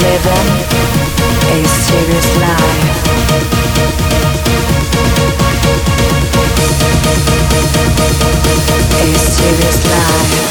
living a serious life. A serious life.